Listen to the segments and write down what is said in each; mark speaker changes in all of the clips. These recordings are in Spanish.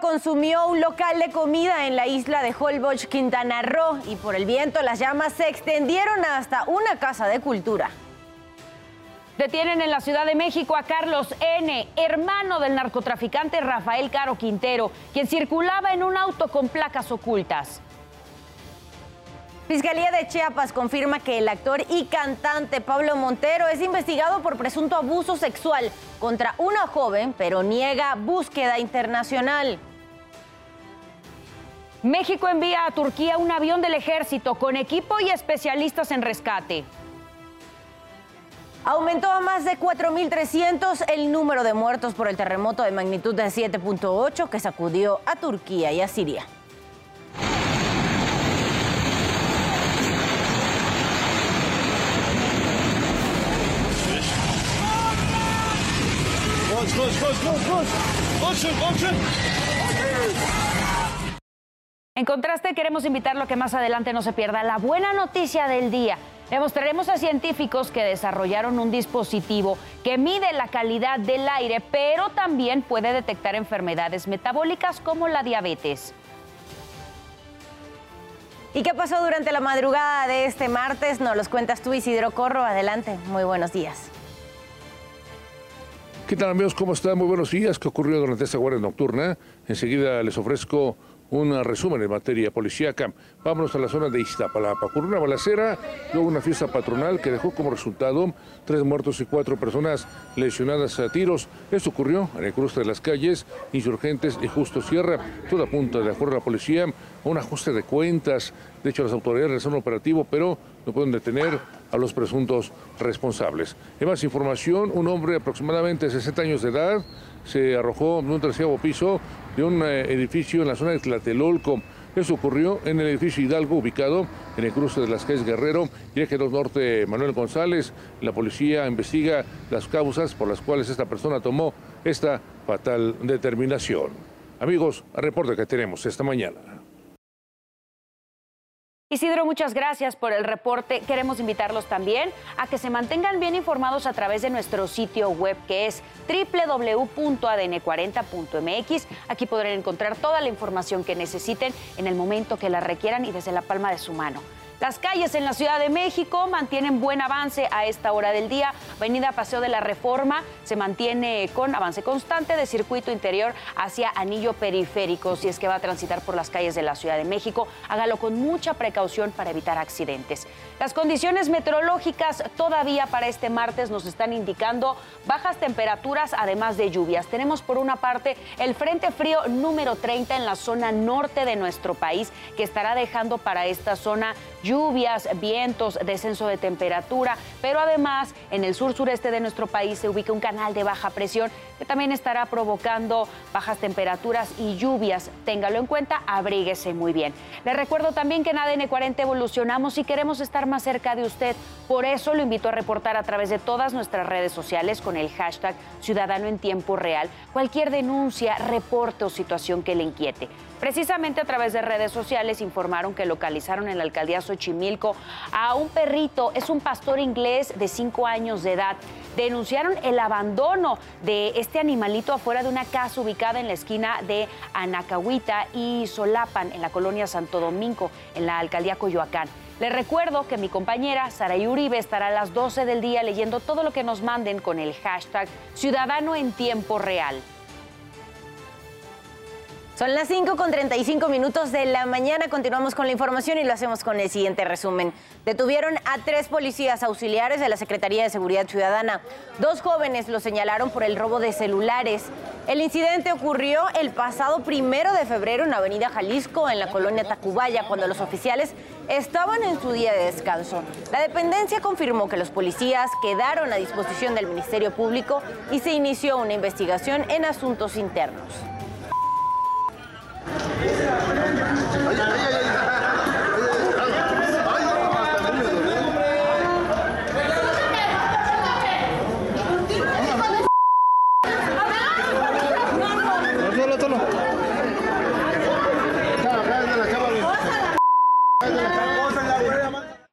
Speaker 1: Consumió un local de comida en la isla de Holbox, Quintana Roo, y por el viento las llamas se extendieron hasta una casa de cultura.
Speaker 2: Detienen en la Ciudad de México a Carlos N., hermano del narcotraficante Rafael Caro Quintero, quien circulaba en un auto con placas ocultas.
Speaker 1: Fiscalía de Chiapas confirma que el actor y cantante Pablo Montero es investigado por presunto abuso sexual contra una joven, pero niega búsqueda internacional.
Speaker 2: México envía a Turquía un avión del ejército con equipo y especialistas en rescate.
Speaker 1: Aumentó a más de 4.300 el número de muertos por el terremoto de magnitud de 7.8 que sacudió a Turquía y a Siria.
Speaker 2: En contraste, queremos invitarlo a que más adelante no se pierda la buena noticia del día. Le mostraremos a científicos que desarrollaron un dispositivo que mide la calidad del aire, pero también puede detectar enfermedades metabólicas como la diabetes.
Speaker 1: ¿Y qué pasó durante la madrugada de este martes? Nos los cuentas tú, Isidro Corro. Adelante. Muy buenos días.
Speaker 3: ¿Qué tal amigos? ¿Cómo están? Muy buenos días. ¿Qué ocurrió durante esta guardia nocturna? Enseguida les ofrezco un resumen en materia policíaca. Vámonos a la zona de Iztapalapa. Ocurrió una balacera, luego una fiesta patronal que dejó como resultado tres muertos y cuatro personas lesionadas a tiros. Esto ocurrió en el cruce de las calles Insurgentes y Justo Sierra. Toda punta, de acuerdo a la policía, a un ajuste de cuentas. De hecho, las autoridades realizan un operativo, pero no pueden detener a los presuntos responsables. Más información, un hombre de aproximadamente 60 años de edad se arrojó de un terciavo piso de un eh, edificio en la zona de Tlatelolco. Eso ocurrió en el edificio Hidalgo, ubicado en el cruce de las calles Guerrero y Eje 2 Norte Manuel González. La policía investiga las causas por las cuales esta persona tomó esta fatal determinación. Amigos, reporte que tenemos esta mañana.
Speaker 2: Isidro, muchas gracias por el reporte. Queremos invitarlos también a que se mantengan bien informados a través de nuestro sitio web que es www.adn40.mx. Aquí podrán encontrar toda la información que necesiten en el momento que la requieran y desde la palma de su mano. Las calles en la Ciudad de México mantienen buen avance a esta hora del día. Avenida Paseo de la Reforma se mantiene con avance constante de circuito interior hacia anillo periférico. Si es que va a transitar por las calles de la Ciudad de México, hágalo con mucha precaución para evitar accidentes. Las condiciones meteorológicas todavía para este martes nos están indicando bajas temperaturas además de lluvias. Tenemos por una parte el Frente Frío número 30 en la zona norte de nuestro país que estará dejando para esta zona lluvias, vientos, descenso de temperatura, pero además en el sur sureste de nuestro país se ubica un canal de baja presión que también estará provocando bajas temperaturas y lluvias. Téngalo en cuenta, abríguese muy bien. Le recuerdo también que en ADN 40 evolucionamos y queremos estar más cerca de usted. Por eso lo invito a reportar a través de todas nuestras redes sociales con el hashtag Ciudadano en Tiempo Real cualquier denuncia, reporte o situación que le inquiete. Precisamente a través de redes sociales informaron que localizaron en la alcaldía Xochimilco a un perrito, es un pastor inglés de 5 años de edad. Denunciaron el abandono de este animalito afuera de una casa ubicada en la esquina de Anacahuita y Solapan, en la colonia Santo Domingo, en la alcaldía Coyoacán. Les recuerdo que mi compañera Sara Uribe estará a las 12 del día leyendo todo lo que nos manden con el hashtag Ciudadano en Tiempo Real.
Speaker 1: Son las 5 con 35 minutos de la mañana. Continuamos con la información y lo hacemos con el siguiente resumen. Detuvieron a tres policías auxiliares de la Secretaría de Seguridad Ciudadana. Dos jóvenes lo señalaron por el robo de celulares. El incidente ocurrió el pasado primero de febrero en Avenida Jalisco, en la colonia Tacubaya, cuando los oficiales estaban en su día de descanso. La dependencia confirmó que los policías quedaron a disposición del Ministerio Público y se inició una investigación en asuntos internos.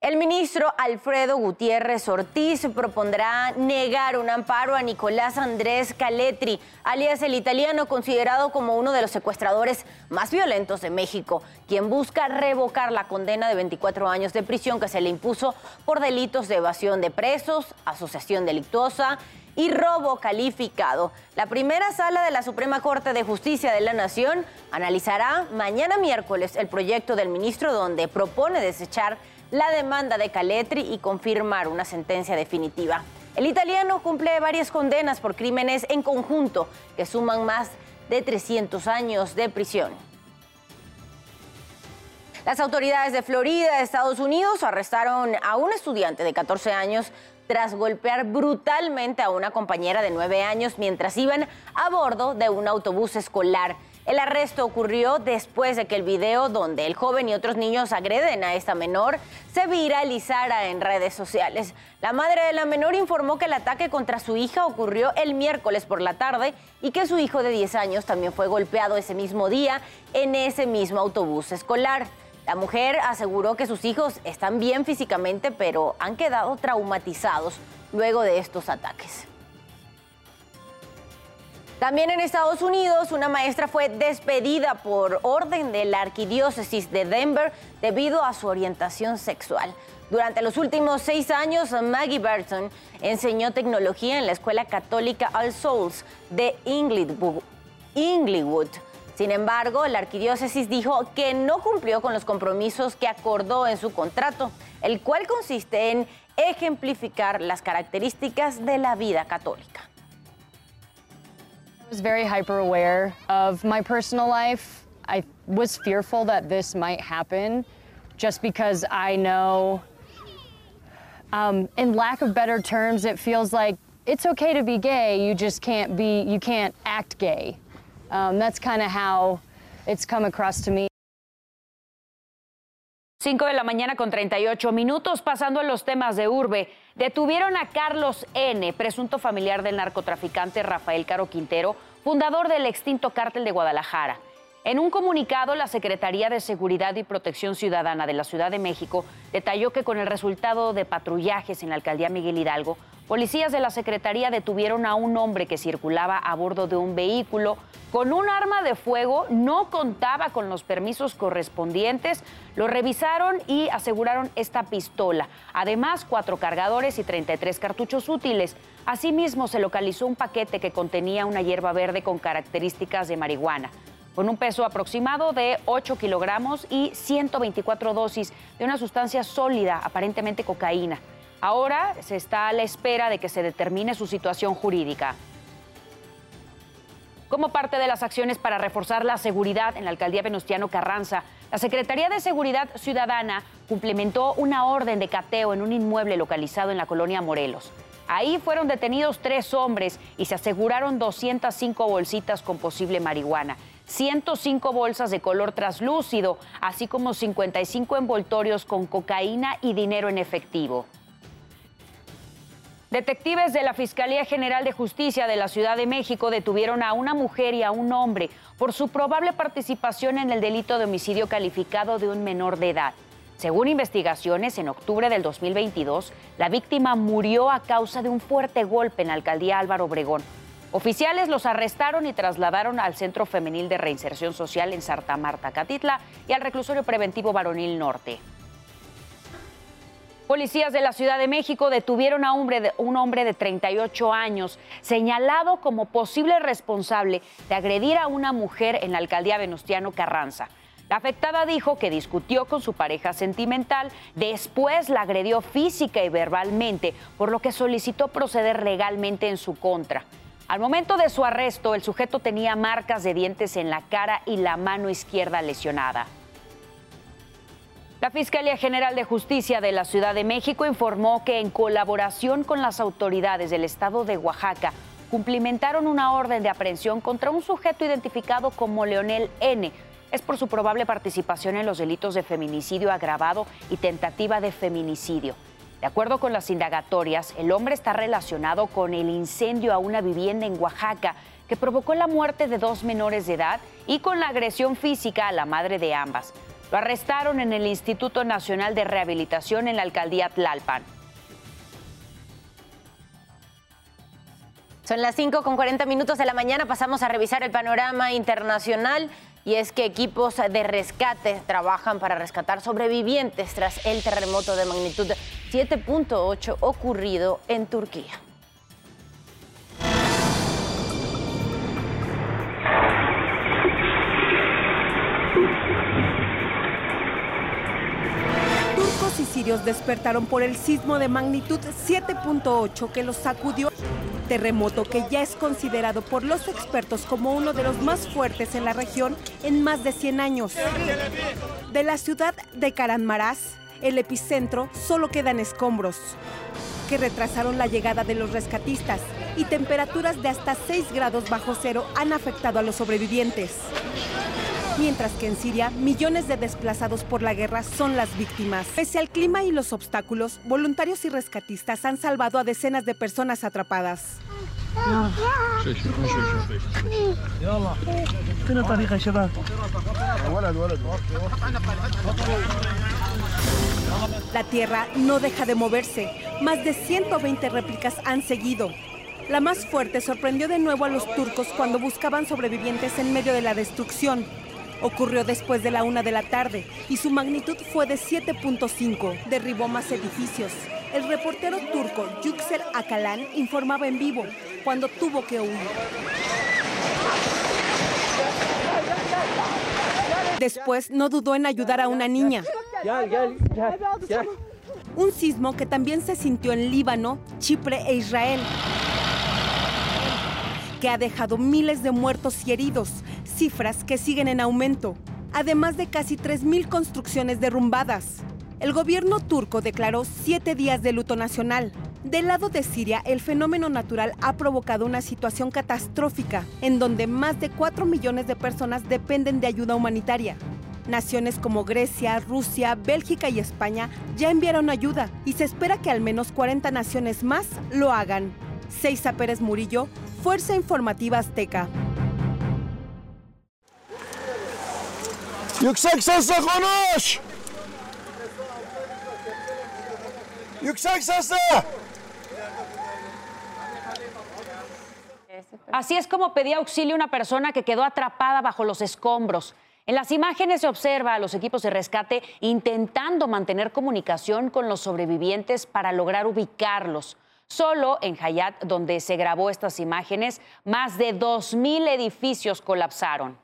Speaker 1: El ministro Alfredo Gutiérrez Ortiz propondrá negar un amparo a Nicolás Andrés Caletri, alias el italiano considerado como uno de los secuestradores más violentos de México, quien busca revocar la condena de 24 años de prisión que se le impuso por delitos de evasión de presos, asociación delictuosa y robo calificado. La primera sala de la Suprema Corte de Justicia de la Nación analizará mañana miércoles el proyecto del ministro donde propone desechar la demanda de Caletri y confirmar una sentencia definitiva. El italiano cumple varias condenas por crímenes en conjunto que suman más de 300 años de prisión. Las autoridades de Florida, Estados Unidos, arrestaron a un estudiante de 14 años tras golpear brutalmente a una compañera de nueve años mientras iban a bordo de un autobús escolar. El arresto ocurrió después de que el video donde el joven y otros niños agreden a esta menor se viralizara en redes sociales. La madre de la menor informó que el ataque contra su hija ocurrió el miércoles por la tarde y que su hijo de 10 años también fue golpeado ese mismo día en ese mismo autobús escolar. La mujer aseguró que sus hijos están bien físicamente, pero han quedado traumatizados luego de estos ataques. También en Estados Unidos, una maestra fue despedida por orden de la arquidiócesis de Denver debido a su orientación sexual. Durante los últimos seis años, Maggie Burton enseñó tecnología en la escuela católica All Souls de Inglewood. Sin embargo, la arquidiócesis dijo que no cumplió con los compromisos que acordó en su contrato, el cual consiste en ejemplificar las características de la vida católica.
Speaker 4: I was very hyper aware of my personal life. I was fearful that this might happen just because I know, um, in lack of better terms, it feels like it's okay to be gay, you just can't be, you can't act gay. Um, that's kind of how it's come across to me.
Speaker 2: 5 de la mañana con 38 minutos, pasando a los temas de urbe. Detuvieron a Carlos N., presunto familiar del narcotraficante Rafael Caro Quintero, fundador del extinto cártel de Guadalajara. En un comunicado, la Secretaría de Seguridad y Protección Ciudadana de la Ciudad de México detalló que con el resultado de patrullajes en la alcaldía Miguel Hidalgo, policías de la Secretaría detuvieron a un hombre que circulaba a bordo de un vehículo con un arma de fuego, no contaba con los permisos correspondientes, lo revisaron y aseguraron esta pistola. Además, cuatro cargadores y 33 cartuchos útiles. Asimismo, se localizó un paquete que contenía una hierba verde con características de marihuana con un peso aproximado de 8 kilogramos y 124 dosis de una sustancia sólida, aparentemente cocaína. Ahora se está a la espera de que se determine su situación jurídica. Como parte de las acciones para reforzar la seguridad en la alcaldía Venustiano Carranza, la Secretaría de Seguridad Ciudadana cumplimentó una orden de cateo en un inmueble localizado en la colonia Morelos. Ahí fueron detenidos tres hombres y se aseguraron 205 bolsitas con posible marihuana. 105 bolsas de color traslúcido, así como 55 envoltorios con cocaína y dinero en efectivo. Detectives de la Fiscalía General de Justicia de la Ciudad de México detuvieron a una mujer y a un hombre por su probable participación en el delito de homicidio calificado de un menor de edad. Según investigaciones, en octubre del 2022, la víctima murió a causa de un fuerte golpe en la alcaldía Álvaro Obregón. Oficiales los arrestaron y trasladaron al Centro Femenil de Reinserción Social en Sarta Marta, Catitla, y al Reclusorio Preventivo Varonil Norte. Policías de la Ciudad de México detuvieron a un hombre de 38 años, señalado como posible responsable de agredir a una mujer en la alcaldía Venustiano Carranza. La afectada dijo que discutió con su pareja sentimental, después la agredió física y verbalmente, por lo que solicitó proceder legalmente en su contra. Al momento de su arresto, el sujeto tenía marcas de dientes en la cara y la mano izquierda lesionada. La Fiscalía General de Justicia de la Ciudad de México informó que en colaboración con las autoridades del estado de Oaxaca cumplimentaron una orden de aprehensión contra un sujeto identificado como Leonel N. Es por su probable participación en los delitos de feminicidio agravado y tentativa de feminicidio. De acuerdo con las indagatorias, el hombre está relacionado con el incendio a una vivienda en Oaxaca que provocó la muerte de dos menores de edad y con la agresión física a la madre de ambas. Lo arrestaron en el Instituto Nacional de Rehabilitación en la alcaldía Tlalpan.
Speaker 1: Son las 5 con 40 minutos de la mañana. Pasamos a revisar el panorama internacional. Y es que equipos de rescate trabajan para rescatar sobrevivientes tras el terremoto de magnitud 7.8 ocurrido en Turquía.
Speaker 5: Despertaron por el sismo de magnitud 7.8 que los sacudió terremoto que ya es considerado por los expertos como uno de los más fuertes en la región en más de 100 años. De la ciudad de Karanmaraz, el epicentro, solo quedan escombros que retrasaron la llegada de los rescatistas y temperaturas de hasta 6 grados bajo cero han afectado a los sobrevivientes. Mientras que en Siria, millones de desplazados por la guerra son las víctimas. Pese al clima y los obstáculos, voluntarios y rescatistas han salvado a decenas de personas atrapadas. La tierra no deja de moverse. Más de 120 réplicas han seguido. La más fuerte sorprendió de nuevo a los turcos cuando buscaban sobrevivientes en medio de la destrucción. Ocurrió después de la una de la tarde y su magnitud fue de 7.5. Derribó más edificios. El reportero turco Yüksel Akalan informaba en vivo cuando tuvo que huir. Después no dudó en ayudar a una niña. Un sismo que también se sintió en Líbano, Chipre e Israel, que ha dejado miles de muertos y heridos, cifras que siguen en aumento, además de casi 3.000 construcciones derrumbadas. El gobierno turco declaró siete días de luto nacional. Del lado de Siria, el fenómeno natural ha provocado una situación catastrófica, en donde más de 4 millones de personas dependen de ayuda humanitaria. Naciones como Grecia, Rusia, Bélgica y España ya enviaron ayuda y se espera que al menos 40 naciones más lo hagan. Seiza Pérez Murillo, Fuerza Informativa Azteca.
Speaker 6: Yüksek sesle konuş! Yüksek sesle!
Speaker 2: Así es como pedía auxilio una persona que quedó atrapada bajo los escombros. En las imágenes se observa a los equipos de rescate intentando mantener comunicación con los sobrevivientes para lograr ubicarlos. Solo en Hayat, donde se grabó estas imágenes, más de 2.000 edificios colapsaron.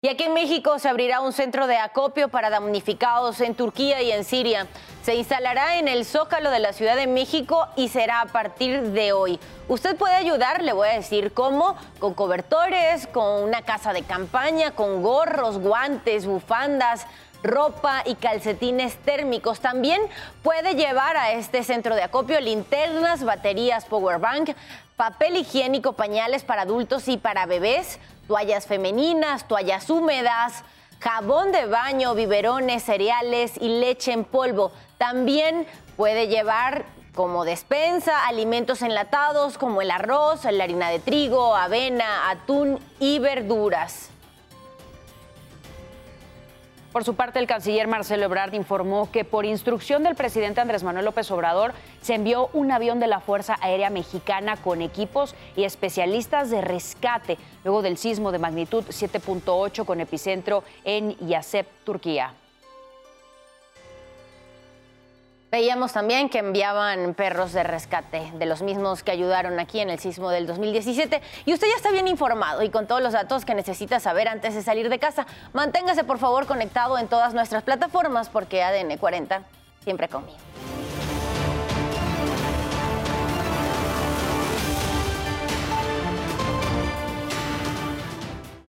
Speaker 1: Y aquí en México se abrirá un centro de acopio para damnificados en Turquía y en Siria. Se instalará en el Zócalo de la Ciudad de México y será a partir de hoy. Usted puede ayudar, le voy a decir cómo, con cobertores, con una casa de campaña, con gorros, guantes, bufandas, ropa y calcetines térmicos. También puede llevar a este centro de acopio linternas, baterías powerbank, papel higiénico, pañales para adultos y para bebés, toallas femeninas, toallas húmedas, jabón de baño, biberones, cereales y leche en polvo. También puede llevar como despensa alimentos enlatados como el arroz, la harina de trigo, avena, atún y verduras.
Speaker 2: Por su parte, el canciller Marcelo Ebrard informó que por instrucción del presidente Andrés Manuel López Obrador se envió un avión de la Fuerza Aérea Mexicana con equipos y especialistas de rescate luego del sismo de magnitud 7.8 con epicentro en Yasep, Turquía.
Speaker 1: Veíamos también que enviaban perros de rescate, de los mismos que ayudaron aquí en el sismo del 2017. Y usted ya está bien informado y con todos los datos que necesita saber antes de salir de casa. Manténgase por favor conectado en todas nuestras plataformas porque ADN 40 siempre conmigo.